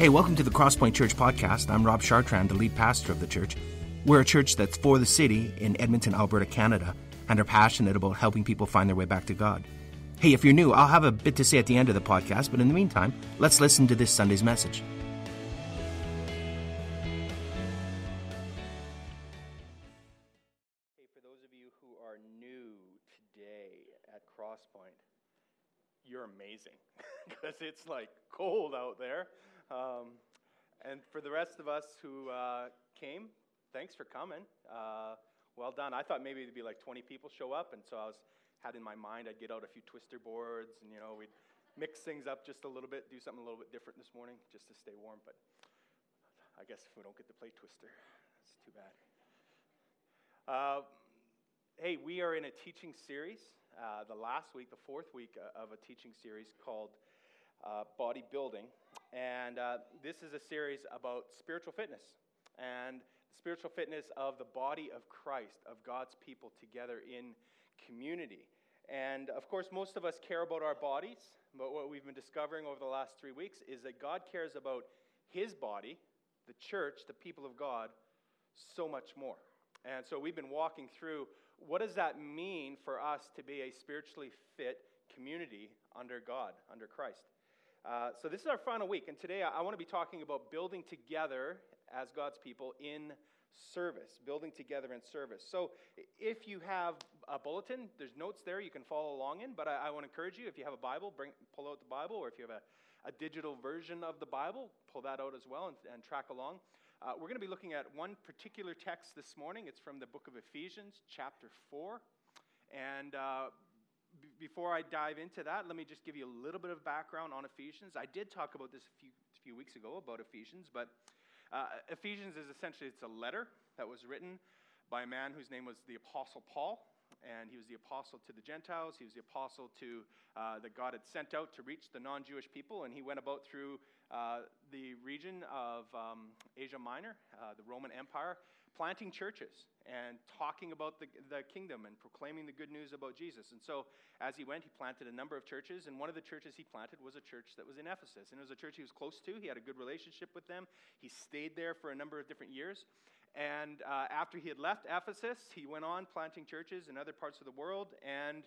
Hey, welcome to the Crosspoint Church podcast. I'm Rob Chartrand, the lead pastor of the church. We're a church that's for the city in Edmonton, Alberta, Canada, and are passionate about helping people find their way back to God. Hey, if you're new, I'll have a bit to say at the end of the podcast, but in the meantime, let's listen to this Sunday's message. Hey, for those of you who are new today at Crosspoint, you're amazing because it's like cold out there. Um, and for the rest of us who uh, came, thanks for coming. Uh, well done. I thought maybe it'd be like 20 people show up, and so I was had in my mind I'd get out a few twister boards, and you know we'd mix things up just a little bit, do something a little bit different this morning just to stay warm. But I guess if we don't get to play twister, that's too bad. Uh, hey, we are in a teaching series. Uh, the last week, the fourth week uh, of a teaching series called uh, bodybuilding. And uh, this is a series about spiritual fitness and spiritual fitness of the body of Christ, of God's people together in community. And of course, most of us care about our bodies, but what we've been discovering over the last three weeks is that God cares about his body, the church, the people of God, so much more. And so we've been walking through what does that mean for us to be a spiritually fit community under God, under Christ. Uh, so, this is our final week, and today I, I want to be talking about building together as God's people in service, building together in service. So, if you have a bulletin, there's notes there you can follow along in, but I, I want to encourage you if you have a Bible, bring, pull out the Bible, or if you have a, a digital version of the Bible, pull that out as well and, and track along. Uh, we're going to be looking at one particular text this morning. It's from the book of Ephesians, chapter 4. And uh, before I dive into that, let me just give you a little bit of background on Ephesians. I did talk about this a few, few weeks ago about Ephesians, but uh, Ephesians is essentially it's a letter that was written by a man whose name was the Apostle Paul, and he was the apostle to the Gentiles. He was the apostle to uh, that God had sent out to reach the non-Jewish people, and he went about through uh, the region of um, Asia Minor, uh, the Roman Empire, planting churches and talking about the, the kingdom and proclaiming the good news about Jesus. And so, as he went, he planted a number of churches, and one of the churches he planted was a church that was in Ephesus. And it was a church he was close to, he had a good relationship with them. He stayed there for a number of different years. And uh, after he had left Ephesus, he went on planting churches in other parts of the world, and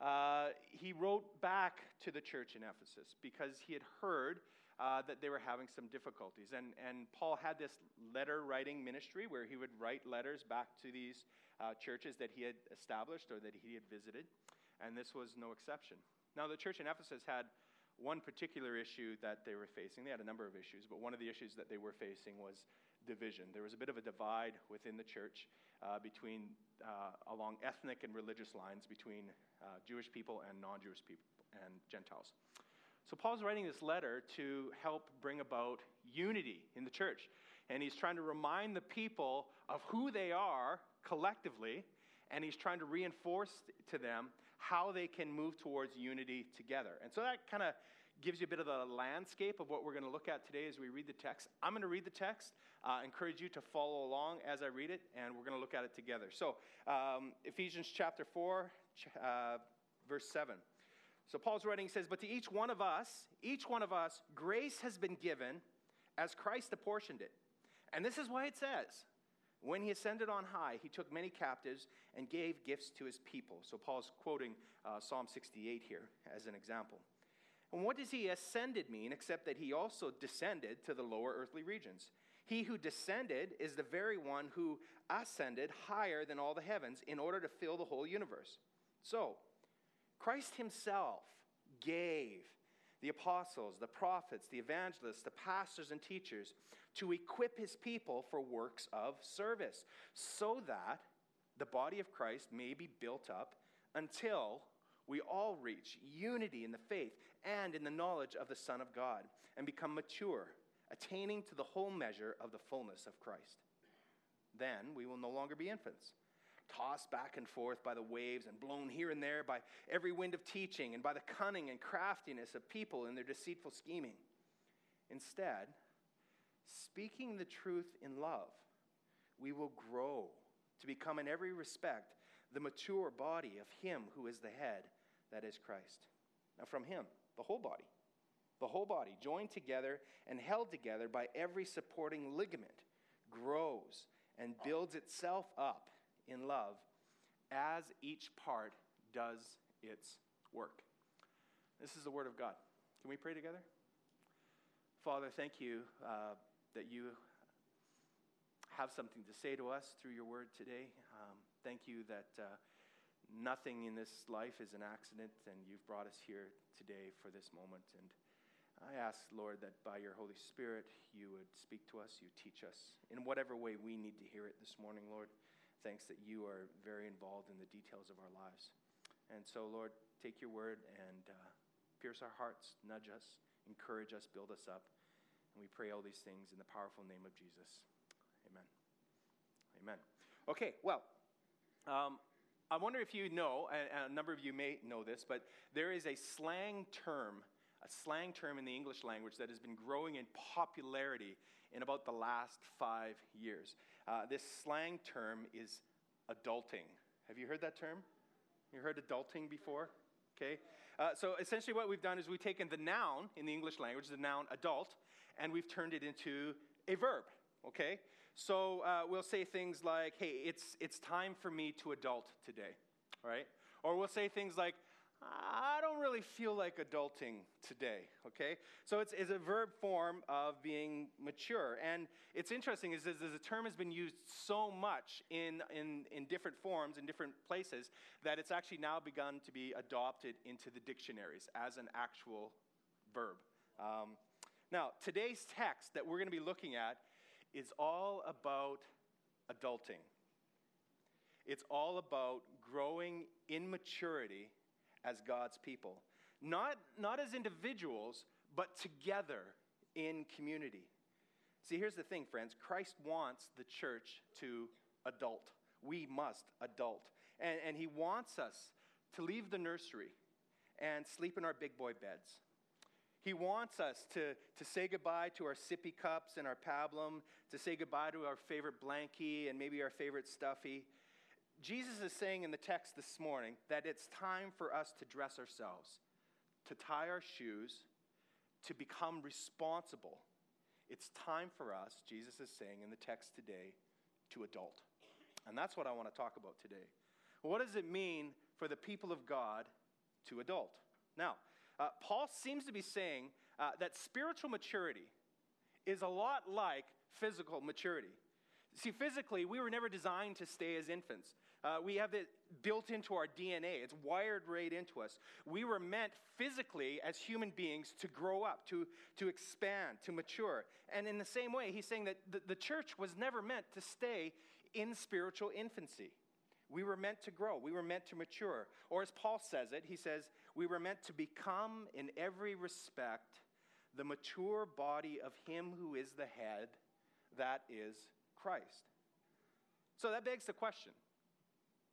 uh, he wrote back to the church in Ephesus because he had heard uh, that they were having some difficulties. And, and Paul had this letter writing ministry where he would write letters back to these uh, churches that he had established or that he had visited. And this was no exception. Now, the church in Ephesus had one particular issue that they were facing. They had a number of issues, but one of the issues that they were facing was division. There was a bit of a divide within the church uh, between, uh, along ethnic and religious lines between uh, Jewish people and non Jewish people and Gentiles. So Paul's writing this letter to help bring about unity in the church. And he's trying to remind the people of who they are collectively, and he's trying to reinforce to them how they can move towards unity together. And so that kind of gives you a bit of the landscape of what we're going to look at today as we read the text. I'm going to read the text, uh, encourage you to follow along as I read it, and we're going to look at it together. So, um, Ephesians chapter 4, uh, verse 7. So Paul's writing says, But to each one of us, each one of us, grace has been given as Christ apportioned it. And this is why it says, When he ascended on high, he took many captives and gave gifts to his people. So Paul's quoting uh, Psalm 68 here as an example. And what does he ascended mean except that he also descended to the lower earthly regions? He who descended is the very one who ascended higher than all the heavens in order to fill the whole universe. So, Christ himself gave the apostles, the prophets, the evangelists, the pastors, and teachers to equip his people for works of service, so that the body of Christ may be built up until we all reach unity in the faith and in the knowledge of the Son of God and become mature, attaining to the whole measure of the fullness of Christ. Then we will no longer be infants tossed back and forth by the waves and blown here and there by every wind of teaching and by the cunning and craftiness of people in their deceitful scheming. Instead, speaking the truth in love, we will grow to become in every respect the mature body of Him who is the head, that is Christ. Now, from Him, the whole body, the whole body, joined together and held together by every supporting ligament, grows and builds itself up in love as each part does its work. This is the Word of God. Can we pray together? Father, thank you uh, that you have something to say to us through your Word today. Um, thank you that. Uh, nothing in this life is an accident, and you've brought us here today for this moment. And I ask, Lord, that by your Holy Spirit, you would speak to us, you teach us in whatever way we need to hear it this morning, Lord. Thanks that you are very involved in the details of our lives. And so, Lord, take your word and uh, pierce our hearts, nudge us, encourage us, build us up. And we pray all these things in the powerful name of Jesus. Amen. Amen. Okay, well, um, I wonder if you know, and a number of you may know this, but there is a slang term, a slang term in the English language that has been growing in popularity in about the last five years. Uh, this slang term is adulting. Have you heard that term? You heard adulting before? Okay. Uh, so essentially, what we've done is we've taken the noun in the English language, the noun adult, and we've turned it into a verb. Okay. So uh, we'll say things like, hey, it's, it's time for me to adult today, right? Or we'll say things like, I don't really feel like adulting today, okay? So it's, it's a verb form of being mature. And it's interesting is, is, the term has been used so much in, in, in different forms, in different places, that it's actually now begun to be adopted into the dictionaries as an actual verb. Um, now, today's text that we're going to be looking at is all about adulting. It's all about growing in maturity as God's people. Not, not as individuals, but together in community. See, here's the thing, friends Christ wants the church to adult. We must adult. And, and He wants us to leave the nursery and sleep in our big boy beds he wants us to, to say goodbye to our sippy cups and our pablum, to say goodbye to our favorite blankie and maybe our favorite stuffy. Jesus is saying in the text this morning that it's time for us to dress ourselves, to tie our shoes, to become responsible. It's time for us, Jesus is saying in the text today, to adult. And that's what I want to talk about today. What does it mean for the people of God to adult? Now, uh, Paul seems to be saying uh, that spiritual maturity is a lot like physical maturity. See, physically, we were never designed to stay as infants. Uh, we have it built into our DNA, it's wired right into us. We were meant physically as human beings to grow up, to, to expand, to mature. And in the same way, he's saying that the, the church was never meant to stay in spiritual infancy. We were meant to grow. We were meant to mature. Or as Paul says it, he says, we were meant to become in every respect the mature body of him who is the head, that is Christ. So that begs the question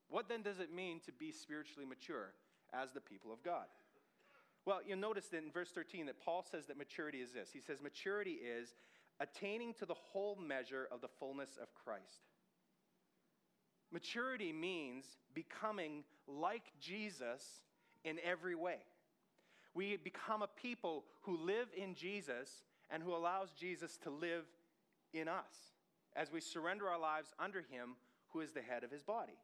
what then does it mean to be spiritually mature as the people of God? Well, you'll notice that in verse 13 that Paul says that maturity is this. He says, maturity is attaining to the whole measure of the fullness of Christ. Maturity means becoming like Jesus in every way. We become a people who live in Jesus and who allows Jesus to live in us as we surrender our lives under him who is the head of his body.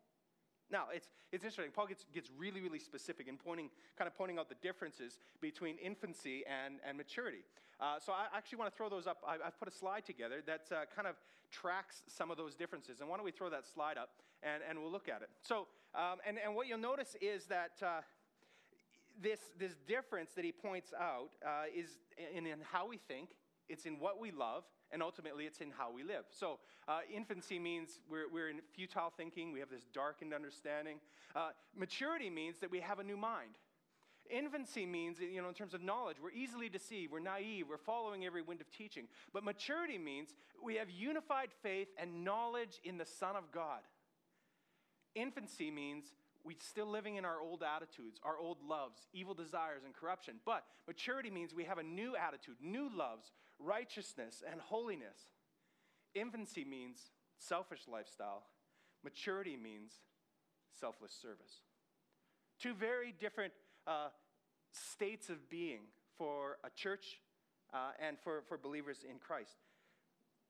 Now, it's, it's interesting. Paul gets, gets really, really specific in pointing, kind of pointing out the differences between infancy and, and maturity. Uh, so I actually want to throw those up. I, have put a slide together that uh, kind of tracks some of those differences. And why don't we throw that slide up and, and we'll look at it. So, um, and, and what you'll notice is that uh, this, this difference that he points out uh, is in, in how we think, it's in what we love, and ultimately it's in how we live. So, uh, infancy means we're, we're in futile thinking, we have this darkened understanding. Uh, maturity means that we have a new mind. Infancy means, you know, in terms of knowledge, we're easily deceived, we're naive, we're following every wind of teaching. But maturity means we have unified faith and knowledge in the Son of God. Infancy means we're still living in our old attitudes, our old loves, evil desires, and corruption. But maturity means we have a new attitude, new loves, righteousness, and holiness. Infancy means selfish lifestyle. Maturity means selfless service. Two very different uh, states of being for a church uh, and for, for believers in Christ.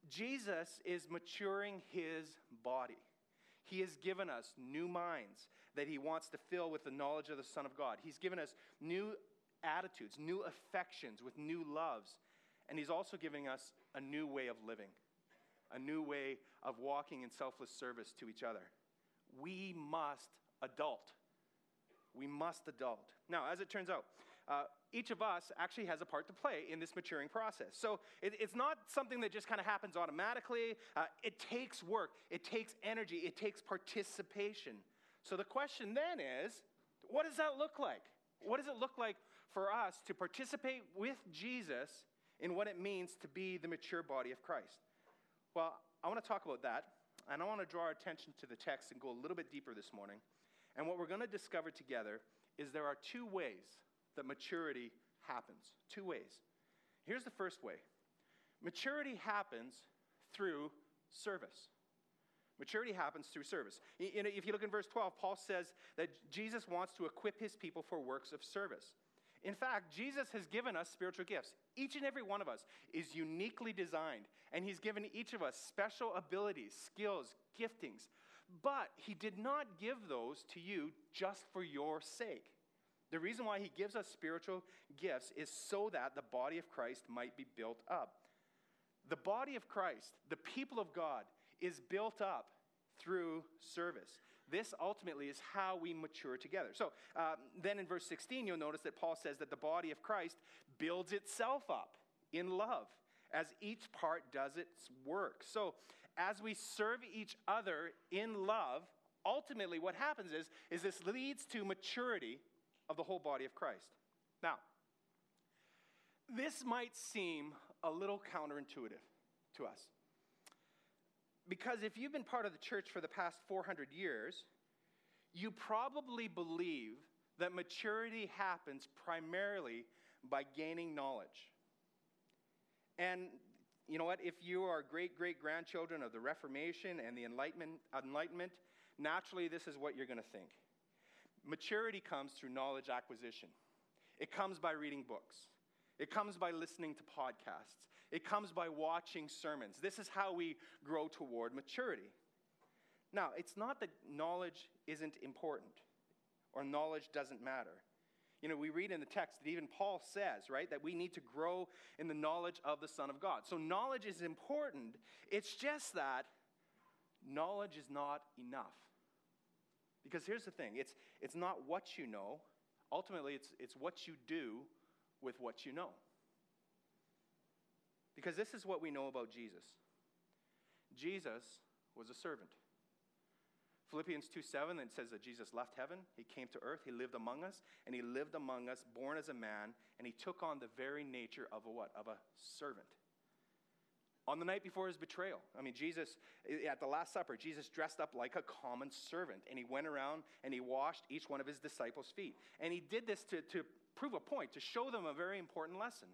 Jesus is maturing his body. He has given us new minds that he wants to fill with the knowledge of the Son of God. He's given us new attitudes, new affections, with new loves. And he's also giving us a new way of living, a new way of walking in selfless service to each other. We must adult. We must adult. Now, as it turns out, uh, each of us actually has a part to play in this maturing process. So it, it's not something that just kind of happens automatically. Uh, it takes work, it takes energy, it takes participation. So the question then is what does that look like? What does it look like for us to participate with Jesus in what it means to be the mature body of Christ? Well, I want to talk about that, and I want to draw our attention to the text and go a little bit deeper this morning. And what we're going to discover together is there are two ways that maturity happens. Two ways. Here's the first way maturity happens through service. Maturity happens through service. If you look in verse 12, Paul says that Jesus wants to equip his people for works of service. In fact, Jesus has given us spiritual gifts. Each and every one of us is uniquely designed, and he's given each of us special abilities, skills, giftings. But he did not give those to you just for your sake. The reason why he gives us spiritual gifts is so that the body of Christ might be built up. The body of Christ, the people of God, is built up through service. This ultimately is how we mature together. So uh, then in verse 16, you'll notice that Paul says that the body of Christ builds itself up in love as each part does its work. So as we serve each other in love, ultimately what happens is, is this leads to maturity of the whole body of Christ. Now, this might seem a little counterintuitive to us. Because if you've been part of the church for the past 400 years, you probably believe that maturity happens primarily by gaining knowledge. And you know what? If you are great great grandchildren of the Reformation and the Enlightenment, Enlightenment naturally this is what you're going to think. Maturity comes through knowledge acquisition, it comes by reading books, it comes by listening to podcasts, it comes by watching sermons. This is how we grow toward maturity. Now, it's not that knowledge isn't important or knowledge doesn't matter. You know, we read in the text that even Paul says, right, that we need to grow in the knowledge of the Son of God. So knowledge is important. It's just that knowledge is not enough. Because here's the thing it's, it's not what you know, ultimately, it's, it's what you do with what you know. Because this is what we know about Jesus Jesus was a servant. Philippians 2 7, it says that Jesus left heaven, he came to earth, he lived among us, and he lived among us, born as a man, and he took on the very nature of a what? Of a servant. On the night before his betrayal, I mean, Jesus, at the Last Supper, Jesus dressed up like a common servant, and he went around and he washed each one of his disciples' feet. And he did this to, to prove a point, to show them a very important lesson.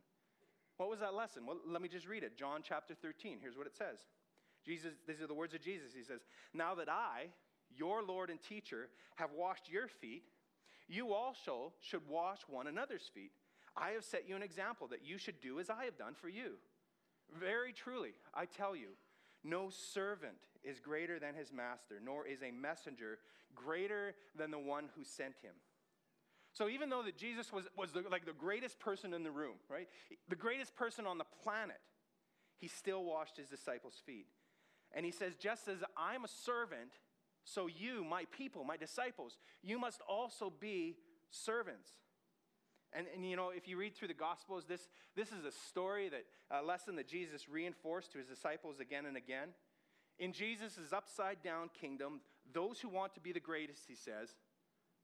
What was that lesson? Well, let me just read it. John chapter 13. Here's what it says. Jesus, these are the words of Jesus. He says, Now that I, your Lord and teacher, have washed your feet, you also should wash one another's feet. I have set you an example that you should do as I have done for you. Very truly, I tell you, no servant is greater than his master, nor is a messenger greater than the one who sent him. So even though that Jesus was, was the, like the greatest person in the room, right? The greatest person on the planet, he still washed his disciples' feet. And he says, just as I'm a servant, so you, my people, my disciples, you must also be servants. And, and you know, if you read through the Gospels, this, this is a story that, a lesson that Jesus reinforced to his disciples again and again. In Jesus' upside down kingdom, those who want to be the greatest, he says,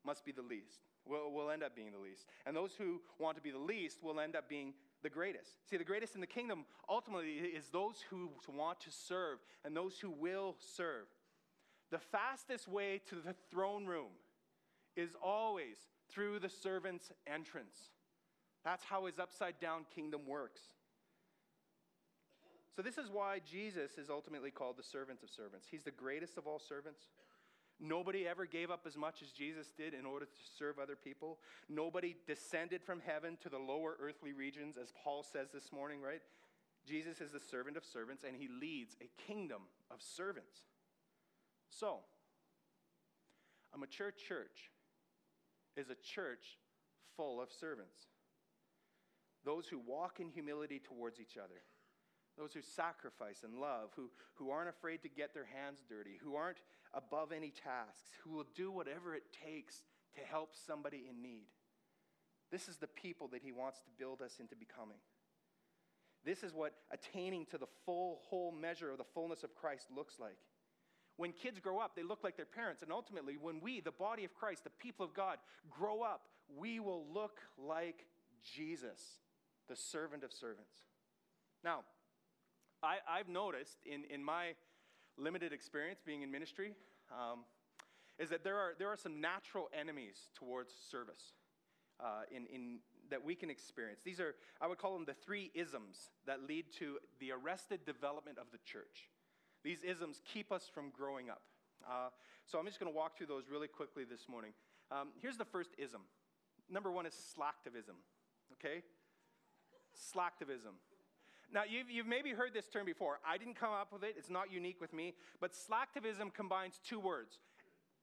must be the least will, will end up being the least. And those who want to be the least will end up being the greatest. See, the greatest in the kingdom ultimately is those who want to serve and those who will serve. The fastest way to the throne room is always through the servant's entrance. That's how his upside down kingdom works. So, this is why Jesus is ultimately called the servant of servants. He's the greatest of all servants Nobody ever gave up as much as Jesus did in order to serve other people. Nobody descended from heaven to the lower earthly regions, as Paul says this morning, right? Jesus is the servant of servants, and he leads a kingdom of servants. So, a mature church is a church full of servants. Those who walk in humility towards each other those who sacrifice and love, who, who aren't afraid to get their hands dirty, who aren't above any tasks, who will do whatever it takes to help somebody in need. This is the people that he wants to build us into becoming. This is what attaining to the full, whole measure of the fullness of Christ looks like. When kids grow up, they look like their parents. And ultimately, when we, the body of Christ, the people of God, grow up, we will look like Jesus, the servant of servants. Now, I, have noticed in, in my limited experience being in ministry um, is that there are, there are some natural enemies towards service uh, in, in, that we can experience. These are, I would call them the three isms that lead to the arrested development of the church. These isms keep us from growing up. Uh, so I'm just going to walk through those really quickly this morning. Um, here's the first ism. Number one is slacktivism. Okay? Slacktivism. Now, you've, you've maybe heard this term before. I didn't come up with it, it's not unique with me. But slacktivism combines two words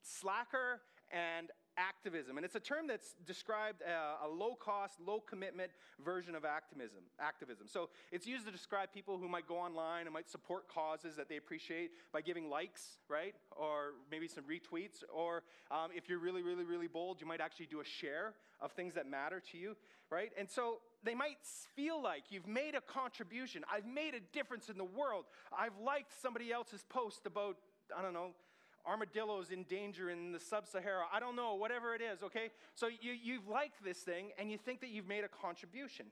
slacker and activism. And it's a term that's described uh, a low cost, low commitment version of activism. activism. So it's used to describe people who might go online and might support causes that they appreciate by giving likes, right? Or maybe some retweets. Or um, if you're really, really, really bold, you might actually do a share of things that matter to you, right? And so they might feel like you've made a contribution. I've made a difference in the world. I've liked somebody else's post about, I don't know, armadillos in danger in the sub Sahara. I don't know, whatever it is, okay? So you, you've liked this thing and you think that you've made a contribution.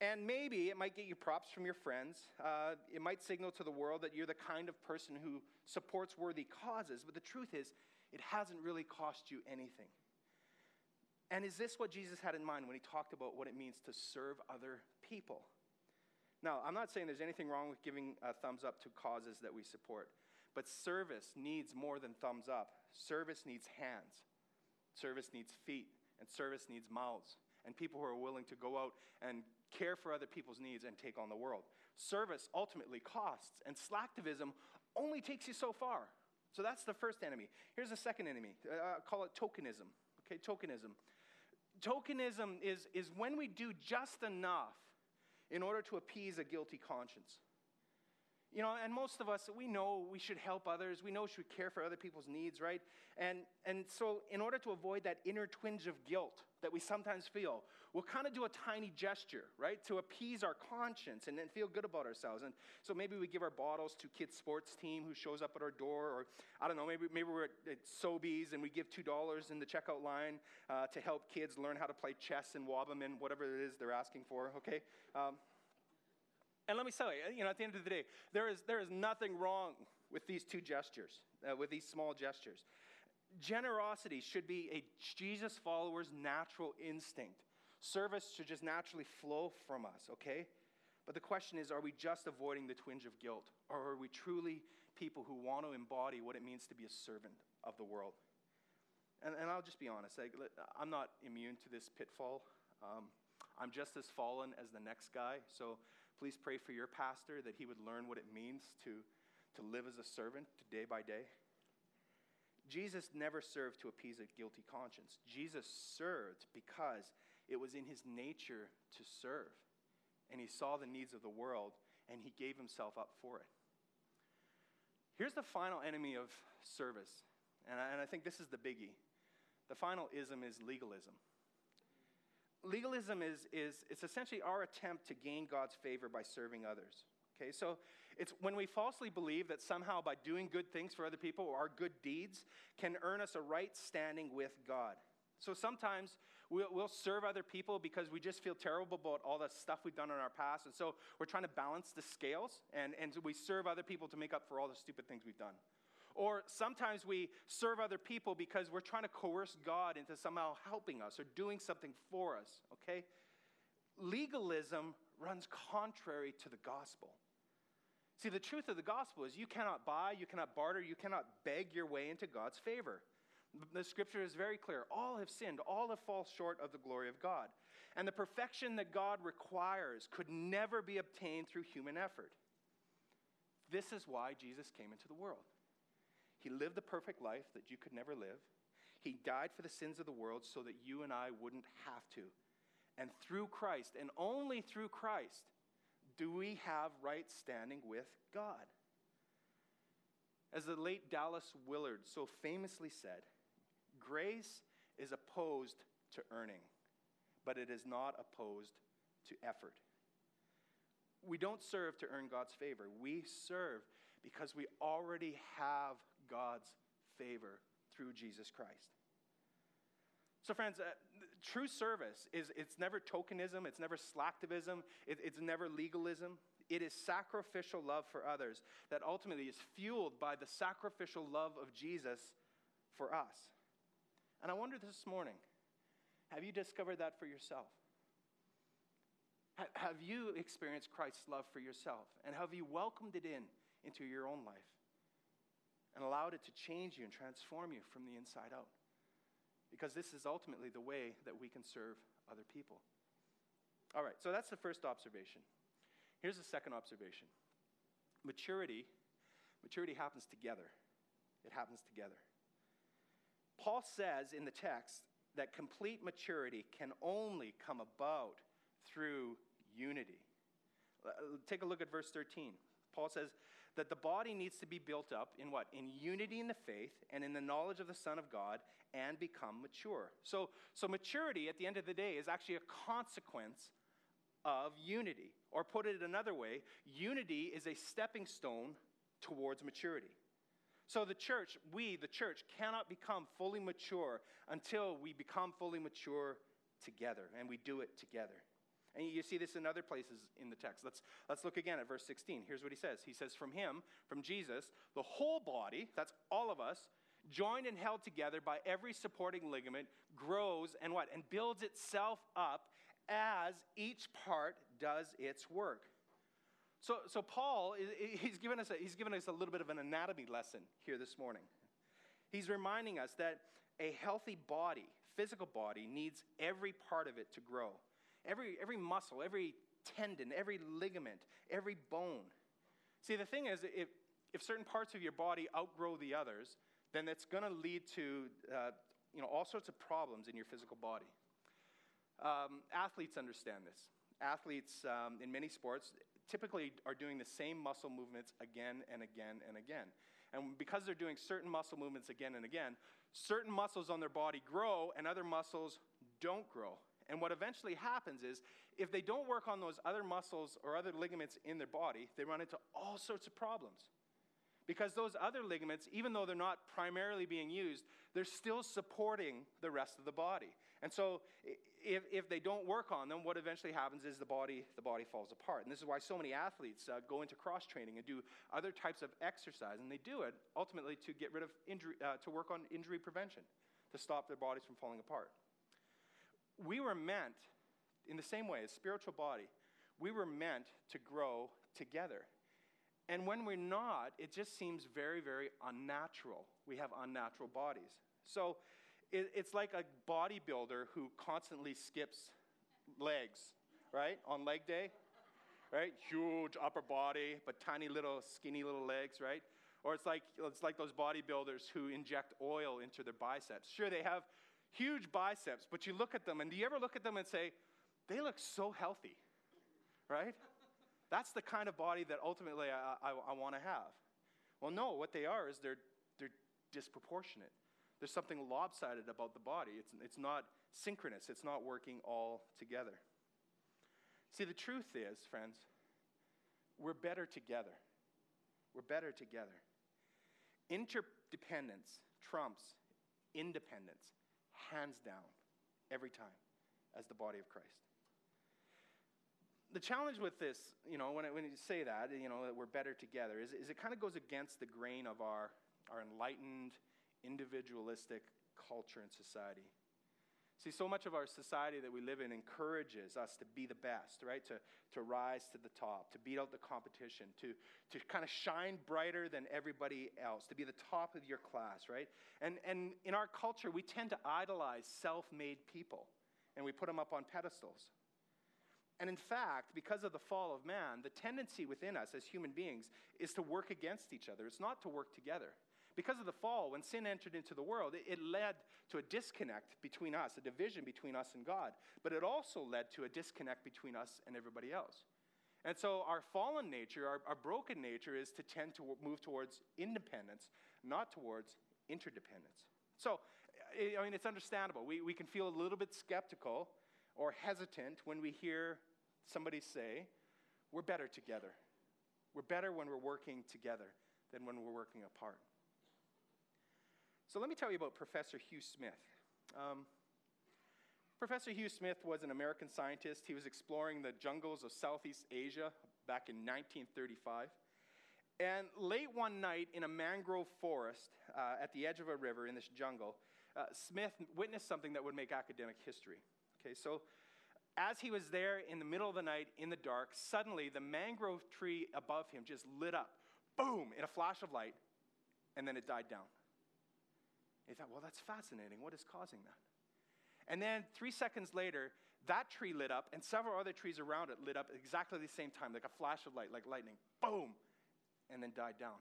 And maybe it might get you props from your friends. Uh, it might signal to the world that you're the kind of person who supports worthy causes. But the truth is, it hasn't really cost you anything. And is this what Jesus had in mind when he talked about what it means to serve other people? Now, I'm not saying there's anything wrong with giving a thumbs up to causes that we support, but service needs more than thumbs up. Service needs hands, service needs feet, and service needs mouths, and people who are willing to go out and care for other people's needs and take on the world. Service ultimately costs, and slacktivism only takes you so far. So that's the first enemy. Here's the second enemy. Uh, call it tokenism. Okay, tokenism tokenism is, is when we do just enough in order to appease a guilty conscience. You know, and most of us, we know we should help others. We know we should care for other people's needs, right? And, and so, in order to avoid that inner twinge of guilt that we sometimes feel, we'll kind of do a tiny gesture, right? To appease our conscience and then feel good about ourselves. And so, maybe we give our bottles to kids' sports team who shows up at our door, or I don't know, maybe, maybe we're at, Sobeys and we give $2 in the checkout line uh, to help kids learn how to play chess and wobbleman, whatever it is they're asking for, okay? Um, and let me tell you, you know, at the end of the day, there is, there is nothing wrong with these two gestures, uh, with these small gestures. Generosity should be a Jesus follower's natural instinct. Service should just naturally flow from us, okay? But the question is are we just avoiding the twinge of guilt? Or are we truly people who want to embody what it means to be a servant of the world? And, and I'll just be honest, I, I'm not immune to this pitfall. Um, I'm just as fallen as the next guy. So Please pray for your pastor that he would learn what it means to, to live as a servant day by day. Jesus never served to appease a guilty conscience. Jesus served because it was in his nature to serve. And he saw the needs of the world and he gave himself up for it. Here's the final enemy of service, and I, and I think this is the biggie. The final ism is legalism legalism is, is it's essentially our attempt to gain God's favor by serving others. Okay, so it's when we falsely believe that somehow by doing good things for other people our good deeds can earn us a right standing with God. So sometimes we'll, serve other people because we just feel terrible about all the stuff we've done in our past. And so we're trying to balance the scales and, and we serve other people to make up for all the stupid things we've done. Or sometimes we serve other people because we're trying to coerce God into somehow helping us or doing something for us, okay? Legalism runs contrary to the gospel. See, the truth of the gospel is you cannot buy, you cannot barter, you cannot beg your way into God's favor. The scripture is very clear. All have sinned, all have fallen short of the glory of God. And the perfection that God requires could never be obtained through human effort. This is why Jesus came into the world. He lived the perfect life that you could never live. He died for the sins of the world so that you and I wouldn't have to. And through Christ, and only through Christ, do we have right standing with God. As the late Dallas Willard so famously said, grace is opposed to earning, but it is not opposed to effort. We don't serve to earn God's favor. We serve because we already have God's favor through Jesus Christ. So, friends, uh, true service is it's never tokenism, it's never slacktivism, it, it's never legalism. It is sacrificial love for others that ultimately is fueled by the sacrificial love of Jesus for us. And I wonder this morning have you discovered that for yourself? Have you experienced Christ's love for yourself? And have you welcomed it in into your own life and allowed it to change you and transform you from the inside out? Because this is ultimately the way that we can serve other people. All right, so that's the first observation. Here's the second observation maturity, maturity happens together. It happens together. Paul says in the text that complete maturity can only come about through unity. Uh, take a look at verse 13. Paul says that the body needs to be built up in what? In unity in the faith and in the knowledge of the Son of God and become mature. So, so maturity at the end of the day is actually a consequence of unity. Or put it another way, unity is a stepping stone towards maturity. So the church, we, the church, cannot become fully mature until we become fully mature together, and we do it together. And you see this in other places in the text. Let's, let's look again at verse 16. Here's what he says He says, From him, from Jesus, the whole body, that's all of us, joined and held together by every supporting ligament, grows and what? And builds itself up as each part does its work. So, so Paul, he's given, us a, he's given us a little bit of an anatomy lesson here this morning. He's reminding us that a healthy body, physical body, needs every part of it to grow. Every, every muscle, every tendon, every ligament, every bone. See, the thing is, if, if certain parts of your body outgrow the others, then it's going to lead to uh, you know, all sorts of problems in your physical body. Um, athletes understand this. Athletes um, in many sports typically are doing the same muscle movements again and again and again. And because they're doing certain muscle movements again and again, certain muscles on their body grow and other muscles don't grow. And what eventually happens is if they don't work on those other muscles or other ligaments in their body, they run into all sorts of problems. Because those other ligaments, even though they're not primarily being used, they're still supporting the rest of the body. And so if, if they don't work on them, what eventually happens is the body, the body falls apart. And this is why so many athletes uh, go into cross training and do other types of exercise. And they do it ultimately to get rid of injury, uh, to work on injury prevention, to stop their bodies from falling apart. We were meant, in the same way, as spiritual body, we were meant to grow together. And when we're not, it just seems very, very unnatural. We have unnatural bodies. So it, it's like a bodybuilder who constantly skips legs, right? On leg day, right? Huge upper body, but tiny little, skinny little legs, right? Or it's like, it's like those bodybuilders who inject oil into their biceps. Sure, they have huge biceps, but you look at them, and do you ever look at them and say, they look so healthy, right? That's the kind of body that ultimately I, I, I want to have. Well, no, what they are is they're, they're disproportionate. There's something lopsided about the body. It's, it's not synchronous, it's not working all together. See, the truth is, friends, we're better together. We're better together. Interdependence trumps independence, hands down, every time, as the body of Christ the challenge with this, you know, when, it, when you say that, you know, that we're better together, is, is it kind of goes against the grain of our, our enlightened, individualistic culture and society. See, so much of our society that we live in encourages us to be the best, right? To, to rise to the top, to beat out the competition, to, to kind of shine brighter than everybody else, to be the top of your class, right? And, and in our culture, we tend to idolize self made people and we put them up on pedestals. And in fact, because of the fall of man, the tendency within us as human beings is to work against each other. It's not to work together. Because of the fall, when sin entered into the world, it, led to a disconnect between us, a division between us and God. But it also led to a disconnect between us and everybody else. And so our fallen nature, our, our broken nature, is to tend to move towards independence, not towards interdependence. So, I mean, it's understandable. We, we can feel a little bit skeptical or hesitant when we hear somebody say, We're better together. We're better when we're working together than when we're working apart. So let me tell you about Professor Hugh Smith. Um, Professor Hugh Smith was an American scientist. He was exploring the jungles of Southeast Asia back in 1935. And late one night in a mangrove forest uh, at the edge of a river in this jungle, uh, Smith witnessed something that would make academic history. Okay, so as he was there in the middle of the night in the dark, suddenly the mangrove tree above him just lit up, boom, in a flash of light, and then it died down. He thought, well, that's fascinating. What is causing that? And then three seconds later, that tree lit up, and several other trees around it lit up at exactly the same time, like a flash of light, like lightning. Boom! And then died down.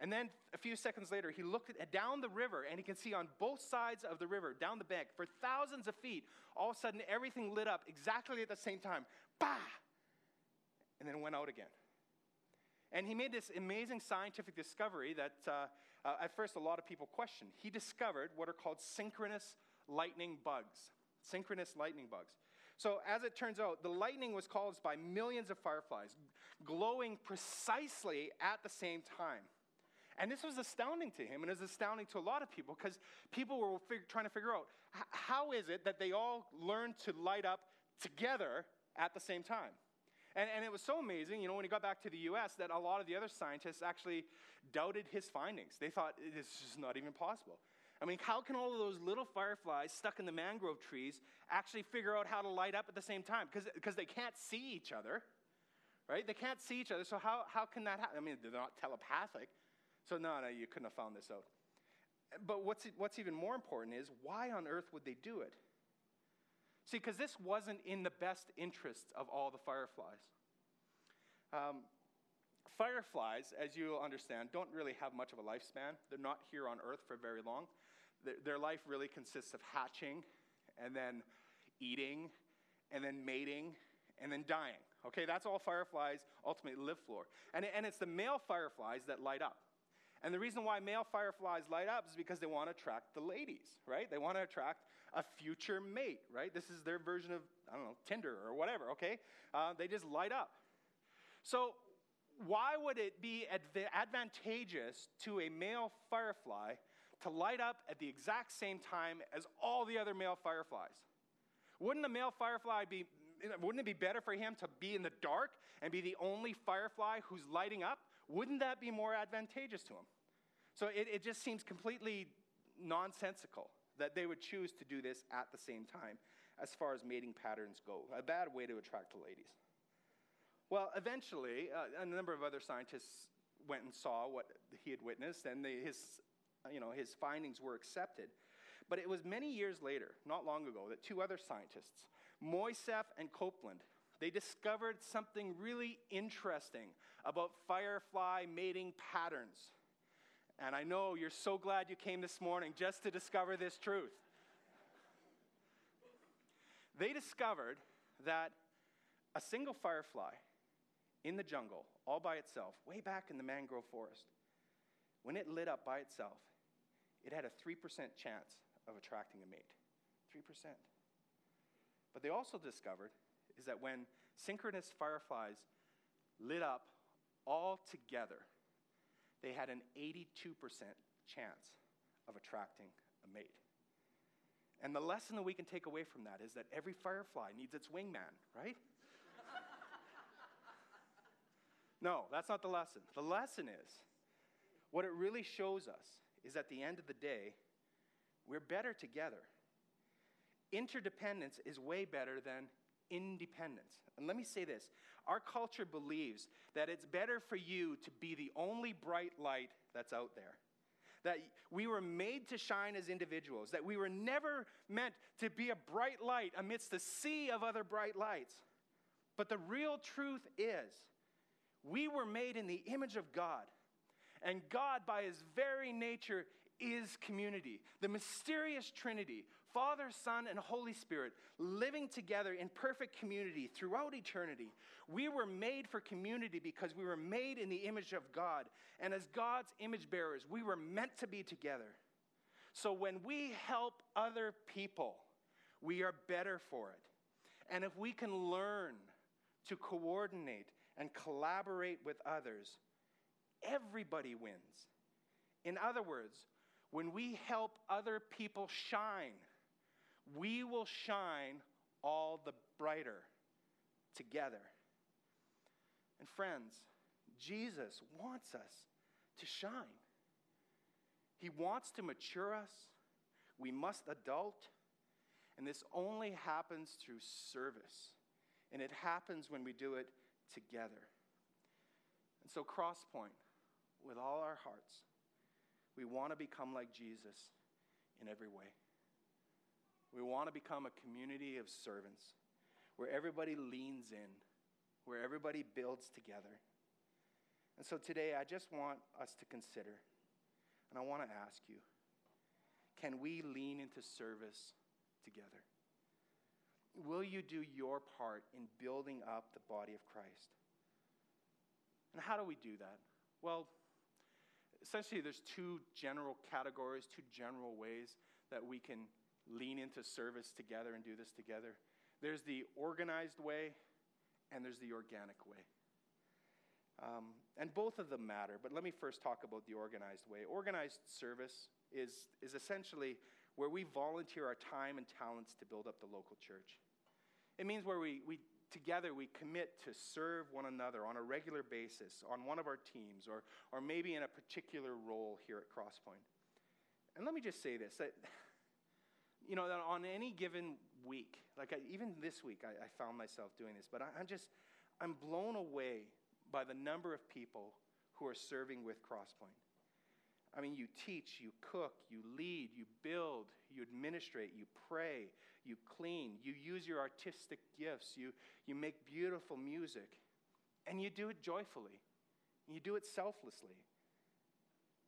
And then a few seconds later, he looked down the river, and he can see on both sides of the river, down the bank, for thousands of feet, all of a sudden everything lit up exactly at the same time. Bah! And then went out again. And he made this amazing scientific discovery that uh, uh, at first a lot of people questioned. He discovered what are called synchronous lightning bugs. Synchronous lightning bugs. So, as it turns out, the lightning was caused by millions of fireflies glowing precisely at the same time. And this was astounding to him, and it was astounding to a lot of people because people were fig- trying to figure out how is it that they all learned to light up together at the same time. And, and it was so amazing, you know, when he got back to the US, that a lot of the other scientists actually doubted his findings. They thought, this is not even possible. I mean, how can all of those little fireflies stuck in the mangrove trees actually figure out how to light up at the same time? Because they can't see each other, right? They can't see each other. So, how, how can that happen? I mean, they're not telepathic. So, no, no, you couldn't have found this out. But what's, what's even more important is why on earth would they do it? See, because this wasn't in the best interests of all the fireflies. Um, fireflies, as you'll understand, don't really have much of a lifespan. They're not here on Earth for very long. Their, their life really consists of hatching and then eating and then mating and then dying. Okay, that's all fireflies ultimately live for. And, and it's the male fireflies that light up. And the reason why male fireflies light up is because they want to attract the ladies, right? They want to attract a future mate, right? This is their version of, I don't know, Tinder or whatever, okay? Uh, they just light up. So, why would it be adv- advantageous to a male firefly to light up at the exact same time as all the other male fireflies? Wouldn't a male firefly be, wouldn't it be better for him to be in the dark and be the only firefly who's lighting up? Wouldn't that be more advantageous to him? So it, it just seems completely nonsensical that they would choose to do this at the same time as far as mating patterns go. A bad way to attract the ladies. Well, eventually, uh, a number of other scientists went and saw what he had witnessed, and they, his, you know, his findings were accepted. But it was many years later, not long ago, that two other scientists, Moiseff and Copeland, they discovered something really interesting about firefly mating patterns. And I know you're so glad you came this morning just to discover this truth. They discovered that a single firefly in the jungle, all by itself, way back in the mangrove forest, when it lit up by itself, it had a 3% chance of attracting a mate. 3%. But they also discovered is that when synchronous fireflies lit up all together, they had an 82% chance of attracting a mate. And the lesson that we can take away from that is that every firefly needs its wingman, right? no, that's not the lesson. The lesson is what it really shows us is at the end of the day, we're better together. interdependence is way better than independence. And let me say this our culture believes that it's better for you to be the only bright light that's out there. That we were made to shine as individuals, that we were never meant to be a bright light amidst the sea of other bright lights. But the real truth is, we were made in the image of God. And God, by his very nature, is community. The mysterious Trinity, Father, Son, and Holy Spirit, living together in perfect community throughout eternity. We were made for community because we were made in the image of God. And as God's image bearers, we were meant to be together. So when we help other people, we are better for it. And if we can learn to coordinate and collaborate with others, everybody wins. In other words, when we help other people shine, we will shine all the brighter together. And friends, Jesus wants us to shine. He wants to mature us. We must adult. And this only happens through service. And it happens when we do it together. And so, Crosspoint, with all our hearts, we want to become like Jesus in every way. We want to become a community of servants where everybody leans in, where everybody builds together. And so today, I just want us to consider, and I want to ask you can we lean into service together? Will you do your part in building up the body of Christ? And how do we do that? Well, essentially, there's two general categories, two general ways that we can lean into service together and do this together. There's the organized way, and there's the organic way. Um, and both of them matter, but let me first talk about the organized way. Organized service is, is essentially where we volunteer our time and talents to build up the local church. It means where we, we together we commit to serve one another on a regular basis on one of our teams or, or maybe in a particular role here at Crosspoint. And let me just say this you know, that on any given week, like I, even this week, I, I, found myself doing this, but I, I'm just, I'm blown away by the number of people who are serving with Crosspoint. I mean, you teach, you cook, you lead, you build, you administrate, you pray, you clean, you use your artistic gifts, you, you make beautiful music, and you do it joyfully. You do it selflessly.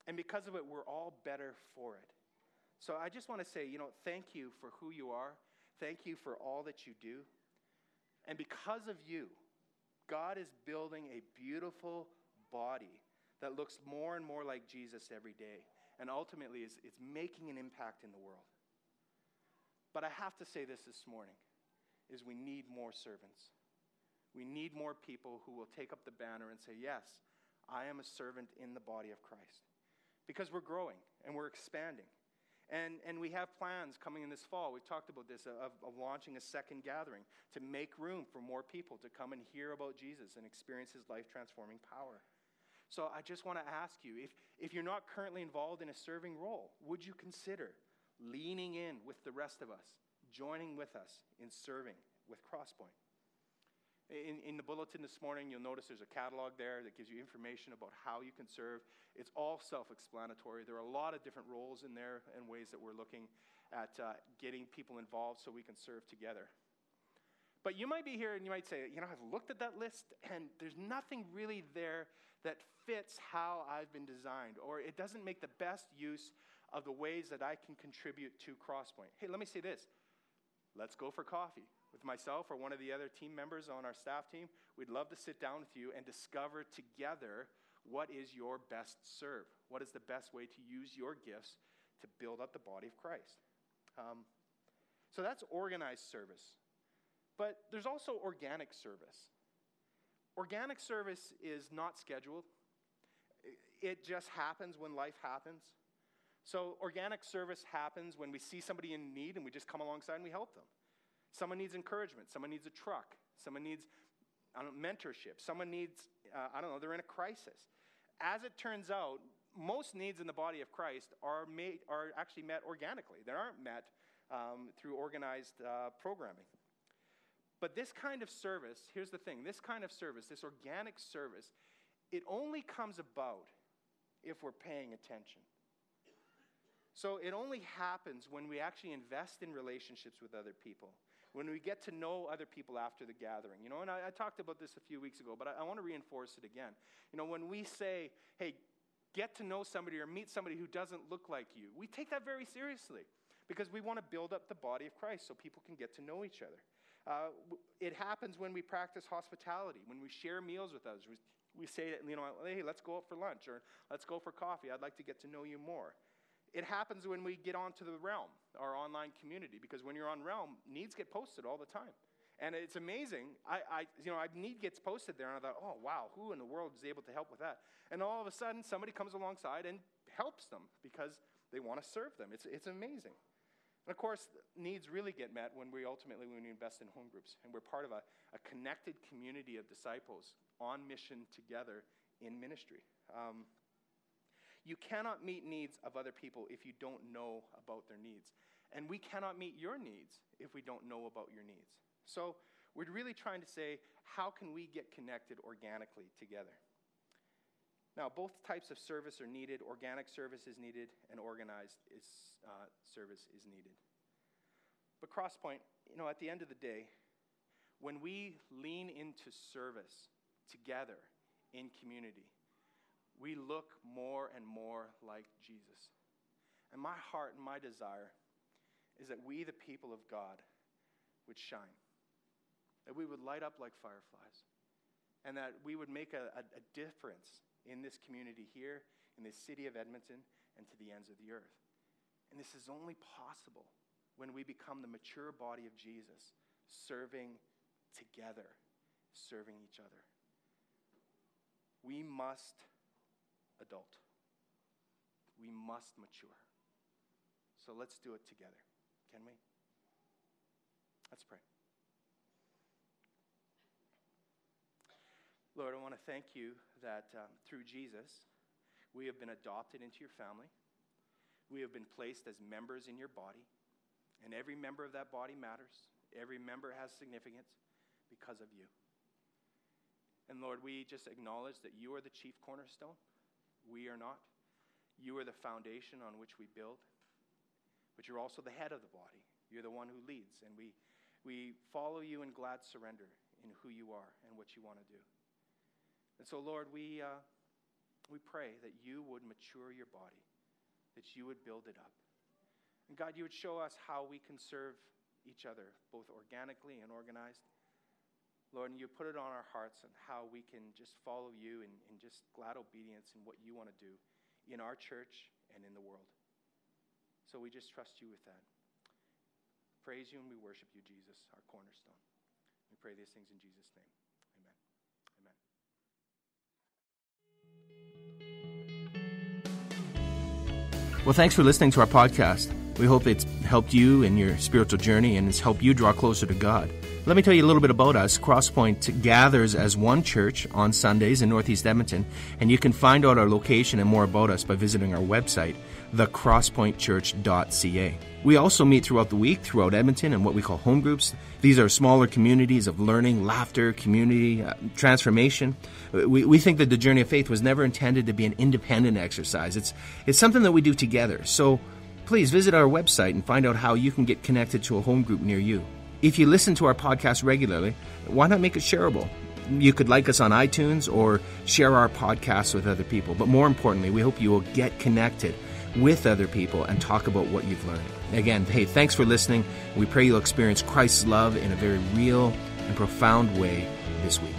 And because of it, we're all better for it. So I just want to say, you know, thank you for who you are. Thank you for all that you do. And because of you, God is building a beautiful body that looks more and more like Jesus every day. And ultimately, is, is making an impact in the world. But I have to say this this morning is we need more servants. We need more people who will take up the banner and say, Yes, I am a servant in the body of Christ. Because we're growing and we're expanding. And, and we have plans coming in this fall. We've talked about this uh, of, of launching a second gathering to make room for more people to come and hear about Jesus and experience his life transforming power. So I just want to ask you if, if you're not currently involved in a serving role, would you consider leaning in with the rest of us, joining with us in serving with Crosspoint. In, in the bulletin this morning, you'll notice there's a catalog there that gives you information about how you can serve. It's all self explanatory. There are a lot of different roles in there and ways that we're looking at uh, getting people involved so we can serve together. But you might be here and you might say, you know, I've looked at that list and there's nothing really there that fits how I've been designed, or it doesn't make the best use of the ways that I can contribute to Crosspoint. Hey, let me say this. Let's go for coffee with myself or one of the other team members on our staff team. We'd love to sit down with you and discover together what is your best serve. What is the best way to use your gifts to build up the body of Christ? Um, so that's organized service. But there's also organic service. Organic service is not scheduled, it just happens when life happens. So, organic service happens when we see somebody in need and we just come alongside and we help them. Someone needs encouragement. Someone needs a truck. Someone needs know, mentorship. Someone needs, uh, I don't know, they're in a crisis. As it turns out, most needs in the body of Christ are, made, are actually met organically. They aren't met um, through organized uh, programming. But this kind of service, here's the thing this kind of service, this organic service, it only comes about if we're paying attention. So it only happens when we actually invest in relationships with other people, when we get to know other people after the gathering. You know, and I, I talked about this a few weeks ago, but I, I want to reinforce it again. You know, when we say, hey, get to know somebody or meet somebody who doesn't look like you, we take that very seriously because we want to build up the body of Christ so people can get to know each other. Uh, it happens when we practice hospitality, when we share meals with others. We, we say, you know, hey, let's go out for lunch or let's go for coffee. I'd like to get to know you more. It happens when we get onto the realm, our online community, because when you're on realm, needs get posted all the time. And it's amazing. I, I, you know, I need gets posted there, and I thought, oh wow, who in the world is able to help with that? And all of a sudden, somebody comes alongside and helps them because they want to serve them. It's, it's amazing. And of course, needs really get met when we ultimately when we invest in home groups, and we're part of a, a connected community of disciples on mission together in ministry. Um, you cannot meet needs of other people if you don't know about their needs. And we cannot meet your needs if we don't know about your needs. So we're really trying to say, how can we get connected organically together? Now, both types of service are needed. Organic service is needed, and organized is, uh, service is needed. But Crosspoint, you know, at the end of the day, when we lean into service together in community, we look more and more like Jesus. And my heart and my desire is that we, the people of God, would shine, that we would light up like fireflies, and that we would make a, a, a difference in this community here, in this city of Edmonton, and to the ends of the earth. And this is only possible when we become the mature body of Jesus, serving together, serving each other. We must adult. We must mature. So let's do it together, can we? Let's pray. Lord, I want to thank you that um, through Jesus, we have been adopted into your family. We have been placed as members in your body. And every member of that body matters. Every member has significance because of you. And Lord, we just acknowledge that you are the chief cornerstone. We are not. You are the foundation on which we build, but you're also the head of the body. You're the one who leads, and we, we follow you in glad surrender in who you are and what you want to do. And so, Lord, we, uh, we pray that you would mature your body, that you would build it up. And God, you would show us how we can serve each other, both organically and organized. Lord, and you put it on our hearts and how we can just follow you in, in just glad obedience in what you want to do in our church and in the world. So we just trust you with that. Praise you and we worship you, Jesus, our cornerstone. We pray these things in Jesus' name. Amen. Amen. Well, thanks for listening to our podcast. We hope it's helped you in your spiritual journey and it's helped you draw closer to God. Let me tell you a little bit about us. Crosspoint gathers as one church on Sundays in Northeast Edmonton, and you can find out our location and more about us by visiting our website, thecrosspointchurch.ca. We also meet throughout the week throughout Edmonton in what we call home groups. These are smaller communities of learning, laughter, community, uh, transformation. We, we think that the journey of faith was never intended to be an independent exercise. It's, it's something that we do together. So please visit our website and find out how you can get connected to a home group near you. If you listen to our podcast regularly, why not make it shareable? You could like us on iTunes or share our podcast with other people. But more importantly, we hope you will get connected with other people and talk about what you've learned. Again, hey, thanks for listening. We pray you'll experience Christ's love in a very real and profound way this week.